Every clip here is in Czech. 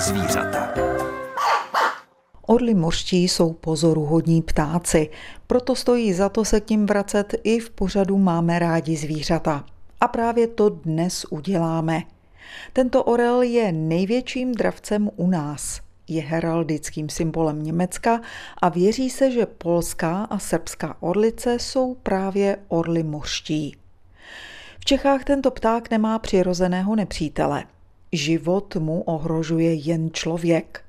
zvířata. Orly mořští jsou pozoruhodní ptáci, proto stojí za to se k ním vracet i v pořadu Máme rádi zvířata. A právě to dnes uděláme. Tento orel je největším dravcem u nás. Je heraldickým symbolem Německa a věří se, že polská a srbská orlice jsou právě orly mořští. V Čechách tento pták nemá přirozeného nepřítele. Život mu ohrožuje jen člověk –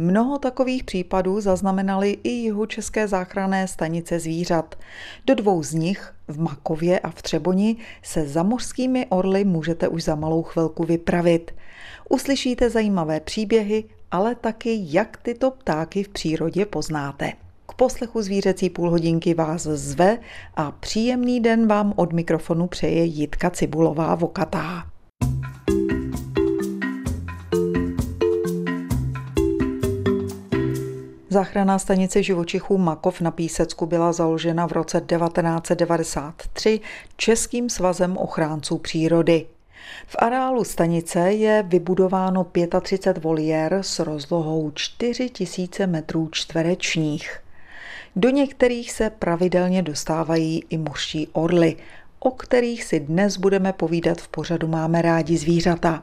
Mnoho takových případů zaznamenali i jeho české záchranné stanice zvířat. Do dvou z nich, v Makově a v Třeboni, se za mořskými orly můžete už za malou chvilku vypravit. Uslyšíte zajímavé příběhy, ale taky jak tyto ptáky v přírodě poznáte. K poslechu zvířecí půlhodinky vás zve a příjemný den vám od mikrofonu přeje Jitka Cibulová Vokatá. Záchranná stanice živočichů Makov na Písecku byla založena v roce 1993 Českým svazem ochránců přírody. V areálu stanice je vybudováno 35 voliér s rozlohou 4000 metrů čtverečních. Do některých se pravidelně dostávají i mořští orly, o kterých si dnes budeme povídat v pořadu Máme rádi zvířata.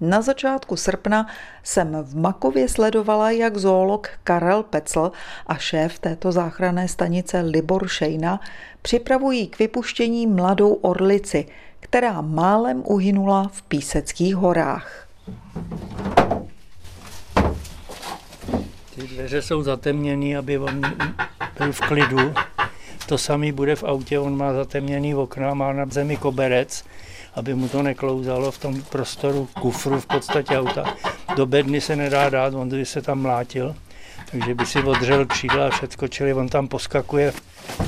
Na začátku srpna jsem v Makově sledovala, jak zoolog Karel Pecl a šéf této záchranné stanice Libor Šejna připravují k vypuštění mladou orlici, která málem uhynula v Píseckých horách. Ty dveře jsou zatemněné, aby on byl v klidu. To samý bude v autě, on má zatemněný okna, má na zemi koberec, aby mu to neklouzalo v tom prostoru kufru v podstatě auta. Do bedny se nedá dát, on by se tam mlátil, takže by si odřel křídla a všechno, čili on tam poskakuje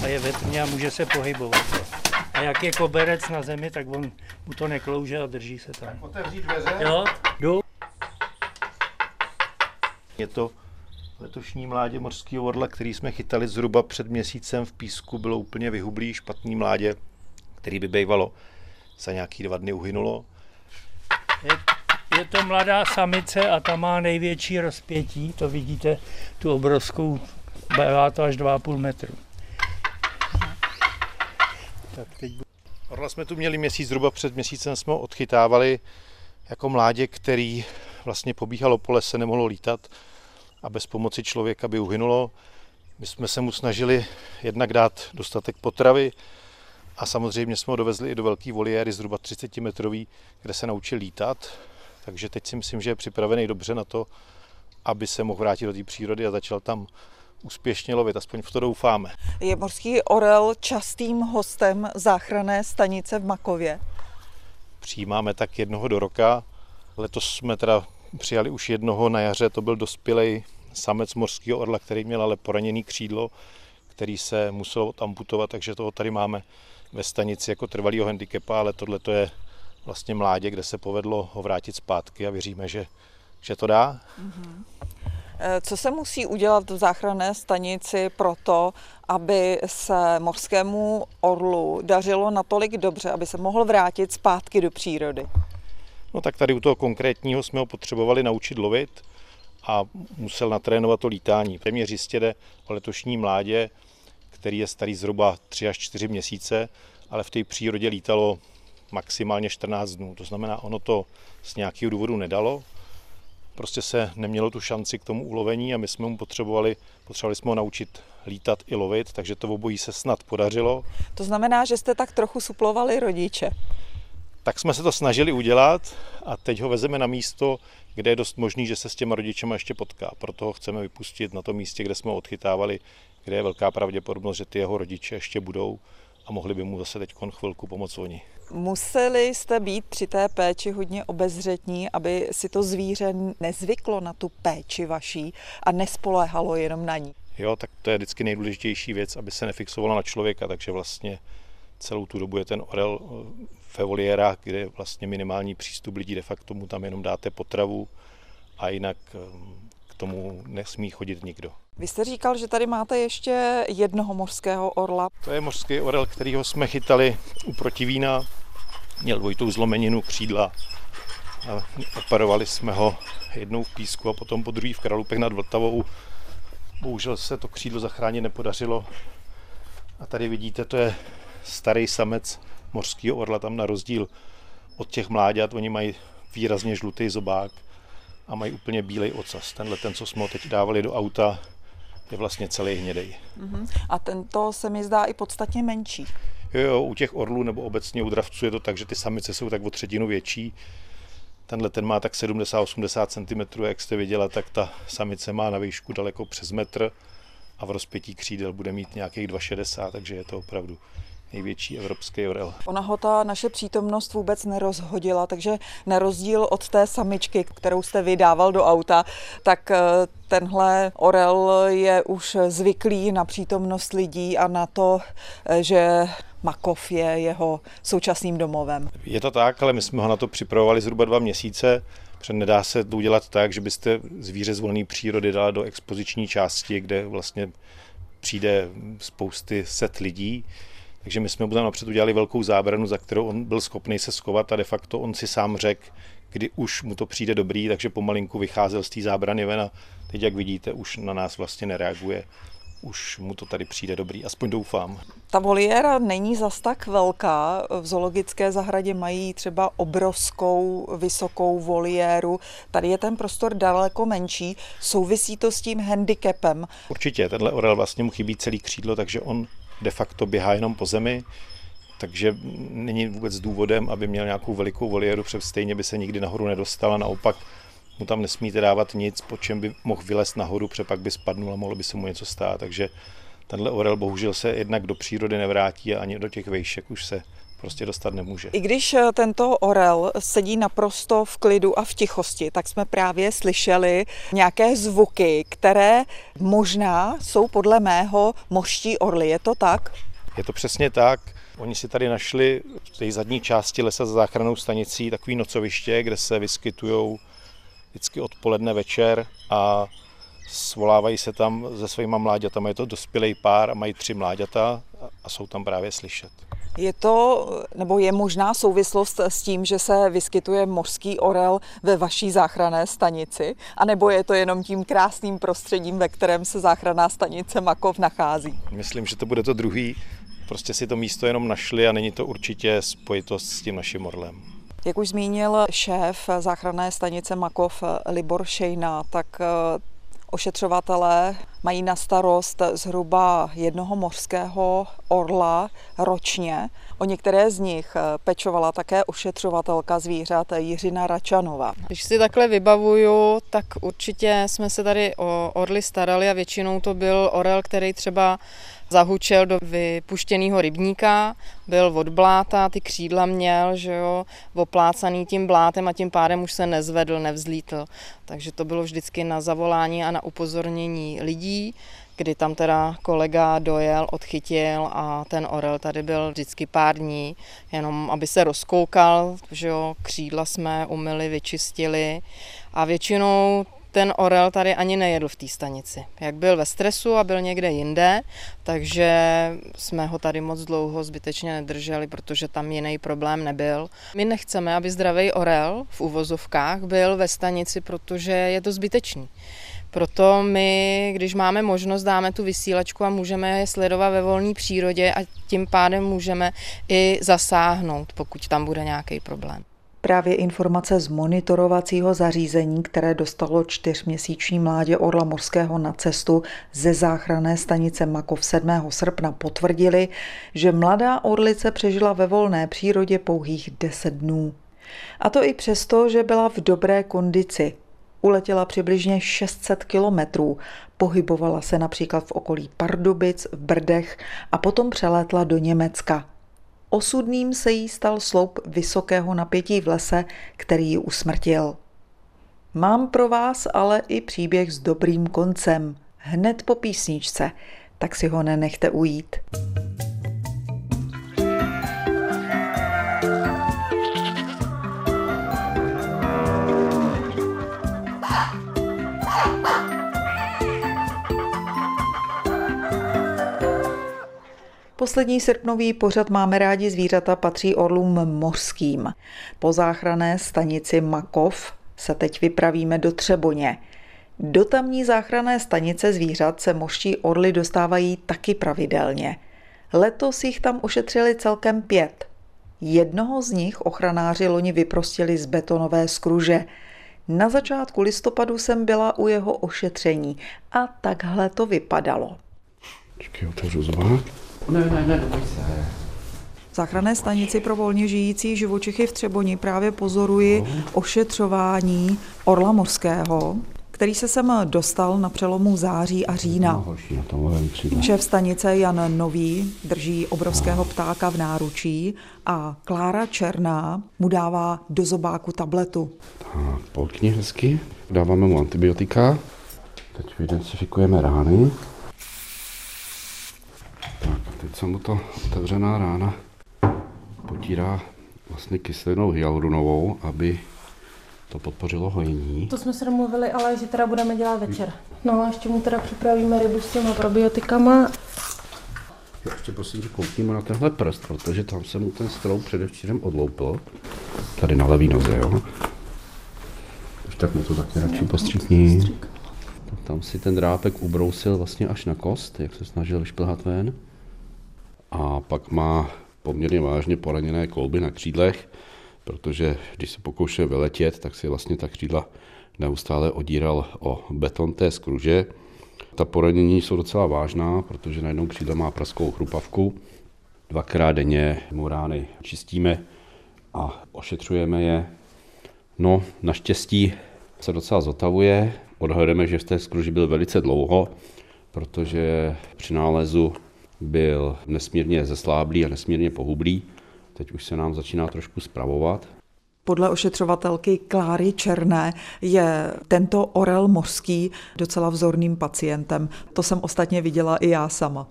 a je ve tmě a může se pohybovat. A jak je koberec na zemi, tak on mu to neklouže a drží se tam. Otevřít dveře? Jo, jdu. Je to letošní mládě mořského orla, který jsme chytali zhruba před měsícem v písku, bylo úplně vyhublý, špatný mládě, který by bývalo za nějaký dva dny uhynulo. Je, je to mladá samice a ta má největší rozpětí, to vidíte, tu obrovskou, bývá to až 2,5 metru. Tak teď... Orla jsme tu měli měsíc, zhruba před měsícem jsme ho odchytávali jako mládě, který vlastně pobíhalo po lese, nemohlo lítat a bez pomoci člověka by uhynulo. My jsme se mu snažili jednak dát dostatek potravy, a samozřejmě jsme ho dovezli i do velké voliéry, zhruba 30 metrový, kde se naučil lítat. Takže teď si myslím, že je připravený dobře na to, aby se mohl vrátit do té přírody a začal tam úspěšně lovit, aspoň v to doufáme. Je morský orel častým hostem záchranné stanice v Makově? Přijímáme tak jednoho do roka. Letos jsme teda přijali už jednoho na jaře, to byl dospělý samec morského orla, který měl ale poraněný křídlo, který se musel amputovat, takže toho tady máme ve stanici jako trvalýho handicapa, ale tohle to je vlastně mládě, kde se povedlo ho vrátit zpátky a věříme, že, že to dá. Mm-hmm. Co se musí udělat v záchranné stanici pro to, aby se mořskému orlu dařilo natolik dobře, aby se mohl vrátit zpátky do přírody? No tak tady u toho konkrétního jsme ho potřebovali naučit lovit a musel natrénovat to lítání. Téměř jistě jde o letošní mládě, který je starý zhruba 3 až 4 měsíce, ale v té přírodě lítalo maximálně 14 dnů. To znamená, ono to z nějakého důvodu nedalo. Prostě se nemělo tu šanci k tomu ulovení a my jsme mu potřebovali, potřebovali jsme ho naučit lítat i lovit, takže to obojí se snad podařilo. To znamená, že jste tak trochu suplovali rodiče. Tak jsme se to snažili udělat a teď ho vezeme na místo, kde je dost možný, že se s těma rodičema ještě potká. Proto ho chceme vypustit na to místě, kde jsme ho odchytávali kde je velká pravděpodobnost, že ty jeho rodiče ještě budou a mohli by mu zase teď chvilku pomoct oni. Museli jste být při té péči hodně obezřetní, aby si to zvíře nezvyklo na tu péči vaší a nespoléhalo jenom na ní. Jo, tak to je vždycky nejdůležitější věc, aby se nefixovalo na člověka, takže vlastně celou tu dobu je ten orel ve voliérách, kde je vlastně minimální přístup lidí, de facto mu tam jenom dáte potravu a jinak eh, k tomu nesmí chodit nikdo. Vy jste říkal, že tady máte ještě jednoho mořského orla. To je mořský orel, kterýho jsme chytali u protivína. Měl dvojitou zlomeninu křídla a operovali jsme ho jednou v písku a potom po druhý v Kralupech nad Vltavou. Bohužel se to křídlo zachránit nepodařilo. A tady vidíte, to je starý samec mořského orla, tam na rozdíl od těch mláďat, oni mají výrazně žlutý zobák a mají úplně bílej ocas. Tenhle ten, co jsme ho teď dávali do auta, je vlastně celý hnědej. Uh-huh. A tento se mi zdá i podstatně menší. Jo, jo, u těch orlů nebo obecně u dravců je to tak, že ty samice jsou tak o třetinu větší. Tenhle ten má tak 70-80 cm, jak jste viděla, tak ta samice má na výšku daleko přes metr a v rozpětí křídel bude mít nějakých 2,60, takže je to opravdu největší evropský orel. Ona ho ta naše přítomnost vůbec nerozhodila, takže na rozdíl od té samičky, kterou jste vydával do auta, tak eh, tenhle orel je už zvyklý na přítomnost lidí a na to, eh, že Makov je jeho současným domovem. Je to tak, ale my jsme ho na to připravovali zhruba dva měsíce. Protože nedá se to udělat tak, že byste zvíře z volné přírody dala do expoziční části, kde vlastně přijde spousty set lidí. Takže my jsme mu tam napřed udělali velkou zábranu, za kterou on byl schopný se skovat a de facto on si sám řekl, kdy už mu to přijde dobrý, takže pomalinku vycházel z té zábrany ven a teď, jak vidíte, už na nás vlastně nereaguje už mu to tady přijde dobrý, aspoň doufám. Ta voliéra není zas tak velká. V zoologické zahradě mají třeba obrovskou vysokou voliéru. Tady je ten prostor daleko menší. Souvisí to s tím handicapem? Určitě, tenhle orel vlastně mu chybí celý křídlo, takže on de facto běhá jenom po zemi, takže není vůbec důvodem, aby měl nějakou velikou voliéru, protože stejně by se nikdy nahoru nedostala. Naopak mu tam nesmíte dávat nic, po čem by mohl vylézt nahoru, protože pak by spadnul a mohlo by se mu něco stát. Takže tenhle orel bohužel se jednak do přírody nevrátí a ani do těch vejšek už se prostě dostat nemůže. I když eh, tento orel sedí naprosto v klidu a v tichosti, tak jsme právě slyšeli nějaké zvuky, které možná jsou podle mého moští orly. Je to tak? Je to přesně tak. Oni si tady našli v té zadní části lesa za záchranou stanicí takový nocoviště, kde se vyskytují vždycky odpoledne večer a svolávají se tam se svýma mláďatama. Je to dospělý pár a mají tři mláďata a jsou tam právě slyšet. Je to, nebo je možná souvislost s tím, že se vyskytuje mořský orel ve vaší záchranné stanici? A nebo je to jenom tím krásným prostředím, ve kterém se záchranná stanice Makov nachází? Myslím, že to bude to druhý. Prostě si to místo jenom našli a není to určitě spojitost s tím naším orlem. Jak už zmínil šéf záchranné stanice Makov Libor Šejna, tak eh, ošetřovatelé mají na starost zhruba jednoho mořského orla ročně. O některé z nich eh, pečovala také ošetřovatelka zvířat Jiřina Račanova. Když si takhle vybavuju, tak určitě jsme se tady o orly starali a většinou to byl orel, který třeba zahučel do vypuštěného rybníka, byl od bláta, ty křídla měl, že jo, oplácaný tím blátem a tím pádem už se nezvedl, nevzlítl. Takže to bylo vždycky na zavolání a na upozornění lidí, kdy tam teda kolega dojel, odchytil a ten orel tady byl vždycky pár dní, jenom aby se rozkoukal, že jo, křídla jsme umyli, vyčistili a většinou ten orel tady ani nejedl v té stanici. Jak byl ve stresu a byl někde jinde, takže jsme ho tady moc dlouho zbytečně nedrželi, protože tam jiný problém nebyl. My nechceme, aby zdravý orel v uvozovkách byl ve stanici, protože je to zbytečný. Proto my, když máme možnost, dáme tu vysílačku a můžeme je sledovat ve volné přírodě a tím pádem můžeme i zasáhnout, pokud tam bude nějaký problém. Právě informace z monitorovacího zařízení, které dostalo čtyřměsíční mládě Orla Morského na cestu ze záchranné stanice Makov 7. srpna potvrdili, že mladá orlice přežila ve volné přírodě pouhých 10 dnů. A to i přesto, že byla v dobré kondici. Uletěla přibližně 600 kilometrů, pohybovala se například v okolí Pardubic, v Brdech a potom přelétla do Německa. Osudným se jí stal sloup vysokého napětí v lese, který ji usmrtil. Mám pro vás ale i příběh s dobrým koncem, hned po písničce, tak si ho nenechte ujít. Poslední srpnový pořad Máme rádi zvířata patří orlům mořským. Po záchrané stanici Makov se teď vypravíme do Třeboně. Do tamní záchranné stanice zvířat se mořští orly dostávají taky pravidelně. Letos jich tam ušetřili celkem pět. Jednoho z nich ochranáři loni vyprostili z betonové skruže. Na začátku listopadu jsem byla u jeho ošetření a takhle to vypadalo. Počkej, otevřu zba. Ne, ne, ne, neboj se. V záchranné stanici pro volně žijící živočichy v Třeboni právě pozoruji ošetřování orla morského, který se sem dostal na přelomu září a října. Šéf stanice Jan Nový drží obrovského ptáka v náručí a Klára Černá mu dává do zobáku tabletu. Tak, polkni hezky. Dáváme mu antibiotika. Teď identifikujeme rány. Tak, teď se mu to otevřená rána potírá vlastně kyselinou hyaluronovou, aby to podpořilo hojení. To jsme se domluvili, ale že teda budeme dělat večer. No a ještě mu teda připravíme rybu s těma probiotikama. Já ještě prosím, že koukníme na tenhle prst, protože tam se mu ten strop předevčírem odloupil. Tady na levý noze, jo. Už tak mu to taky radši postříkni. Tam si ten drápek ubrousil vlastně až na kost, jak se snažil vyšplhat ven. A pak má poměrně vážně poraněné kolby na křídlech, protože když se pokoušel vyletět, tak si vlastně ta křídla neustále odíral o beton té skruže. Ta poranění jsou docela vážná, protože na jednou křídle má praskou chrupavku. Dvakrát denně mu rány čistíme a ošetřujeme je. No, naštěstí se docela zotavuje. Odhledeme, že v té skruži byl velice dlouho, protože při nálezu byl nesmírně zesláblý a nesmírně pohublý. Teď už se nám začíná trošku spravovat. Podle ošetřovatelky Kláry Černé je tento orel mořský docela vzorným pacientem. To jsem ostatně viděla i já sama.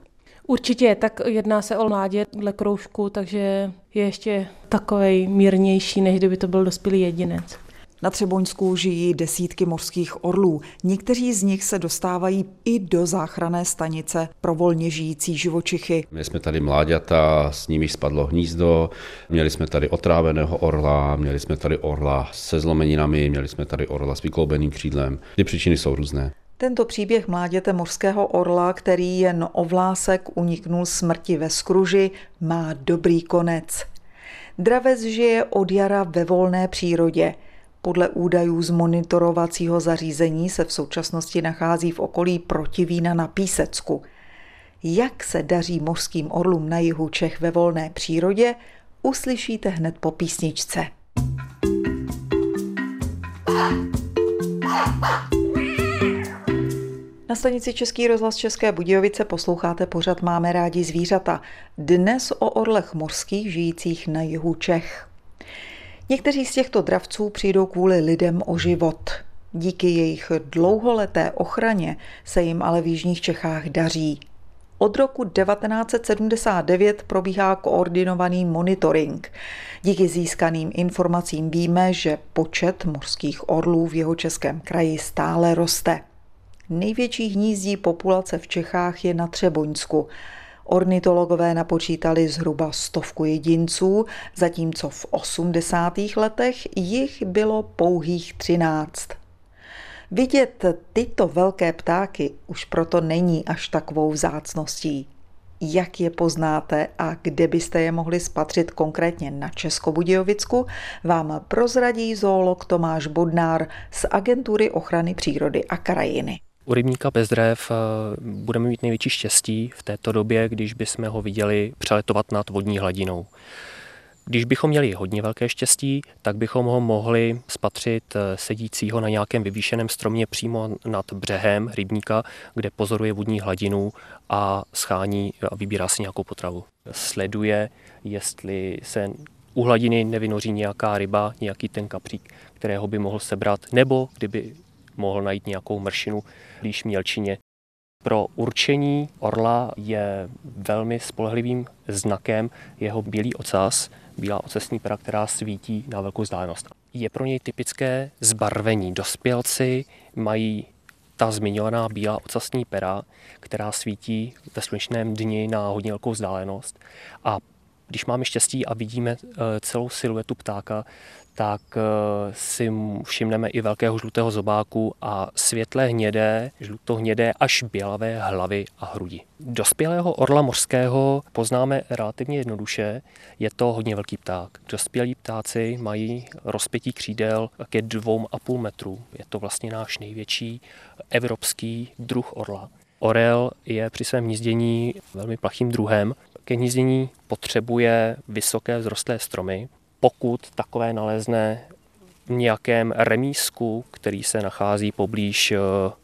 Určitě, tak jedná se o mládě dle kroužku, takže je ještě takovej mírnější, než kdyby to byl dospělý jedinec. Na Třeboňsku žijí desítky mořských orlů. Někteří z nich se dostávají i do záchranné stanice pro volně žijící živočichy. My jsme tady mláďata, s nimi spadlo hnízdo, měli jsme tady otráveného orla, měli jsme tady orla se zlomeninami, měli jsme tady orla s vykloubeným křídlem. Ty příčiny jsou různé. Tento příběh mláděte mořského orla, který jen o vlásek uniknul smrti ve skruži, má dobrý konec. Dravec žije od jara ve volné přírodě – podle údajů z monitorovacího zařízení se v současnosti nachází v okolí Protivína na Písecku. Jak se daří mořským orlům na jihu Čech ve volné přírodě, uslyšíte hned po písničce. Na stanici Český rozhlas České Budějovice posloucháte pořad Máme rádi zvířata. Dnes o orlech mořských žijících na jihu Čech. Někteří z těchto dravců přijdou kvůli lidem o život. Díky jejich dlouholeté ochraně se jim ale v Jižních Čechách daří. Od roku 1979 probíhá koordinovaný monitoring. Díky získaným informacím víme, že počet mořských orlů v jeho českém kraji stále roste. Největší hnízdí populace v Čechách je na Třeboňsku Ornitologové napočítali zhruba stovku jedinců, zatímco v 80. letech jich bylo pouhých 13. Vidět tyto velké ptáky už proto není až takovou vzácností. Jak je poznáte a kde byste je mohli spatřit konkrétně na Českobudějovicku, vám prozradí zoolog Tomáš Bodnár z Agentury ochrany přírody a krajiny. U rybníka Bezdrev eh, budeme mít největší štěstí v této době, když bychom ho viděli přeletovat nad vodní hladinou. Když bychom měli hodně velké štěstí, tak bychom ho mohli spatřit eh, sedícího na nějakém vyvýšeném stromě přímo nad břehem rybníka, kde pozoruje vodní hladinu a schání a vybírá si nějakou potravu. Sleduje, jestli se u hladiny nevynoří nějaká ryba, nějaký ten kapřík, kterého by mohl sebrat, nebo kdyby mohl najít nějakou mršinu blíž mělčině. Pro určení orla je velmi spolehlivým znakem jeho bílý ocas, bílá ocesní pera, která svítí na velkou vzdálenost. Je pro něj typické zbarvení. Dospělci mají ta zmiňovaná bílá ocasní pera, která svítí ve slunečném dni na hodně velkou vzdálenost. A když máme štěstí a vidíme eh, celou siluetu ptáka, tak eh, si všimneme i velkého žlutého zobáku a světle hnědé, žlutohnědé až bělavé hlavy a hrudi. Dospělého orla mořského poznáme relativně jednoduše, je to hodně velký pták. Dospělí ptáci mají rozpětí křídel ke dvou a půl metru. Je to vlastně náš největší evropský druh orla. Orel je při svém hnízdění velmi plachým druhem. Ke hnízdění potřebuje vysoké vzrostlé stromy, pokud takové nalezne v nějakém remísku, který se nachází poblíž eh,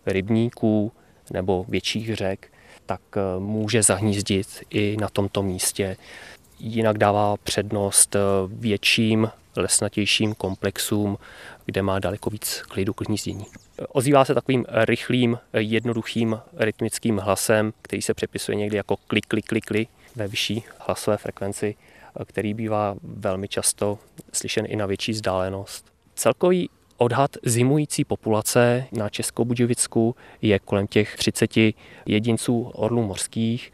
rybníků nebo větších řek, tak eh, může zahnízdit i na tomto místě. Jinak dává přednost eh, větším lesnatějším komplexům, kde má daleko víc klidu k hnízdění. Ozývá se takovým rychlým, jednoduchým rytmickým hlasem, který se přepisuje někdy jako klik, klik, klik, klik ve vyšší hlasové frekvenci který bývá velmi často slyšen i na větší vzdálenost. Celkový odhad zimující populace na Českobudějovicku je kolem těch 30 jedinců orlů mořských.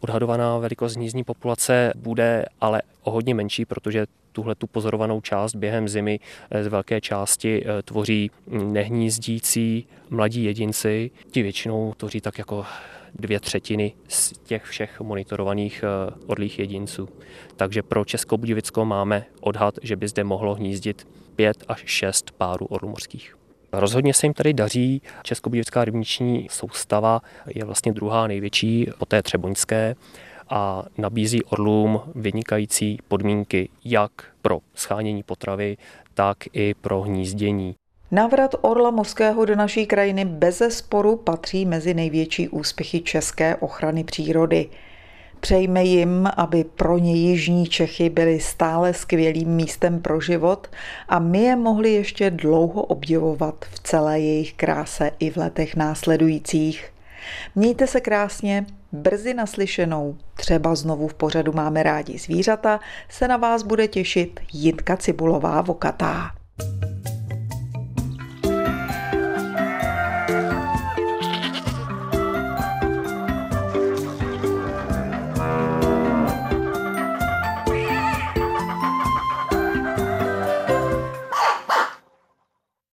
Odhadovaná velikost hnízdní populace bude ale o hodně menší, protože tuhle tu pozorovanou část během zimy z velké části eh, tvoří nehnízdící mladí jedinci. Ti většinou tvoří tak jako dvě třetiny z těch všech monitorovaných eh, odlých jedinců. Takže pro Českobudějovicko máme odhad, že by zde mohlo hnízdit pět až šest párů orlů. Rozhodně se jim tady daří. Českobudějovická rybniční soustava je vlastně druhá největší po té třeboňské a nabízí orlům vynikající podmínky jak pro schánění potravy, tak i pro hnízdění. Návrat orla mořského do naší krajiny bez sporu patří mezi největší úspěchy české ochrany přírody. Přejme jim, aby pro ně Jižní Čechy byly stále skvělým místem pro život a my je mohli ještě dlouho obdivovat v celé jejich kráse i v letech následujících. Mějte se krásně, brzy naslyšenou, třeba znovu v pořadu Máme rádi zvířata, se na vás bude těšit Jitka Cibulová Vokatá.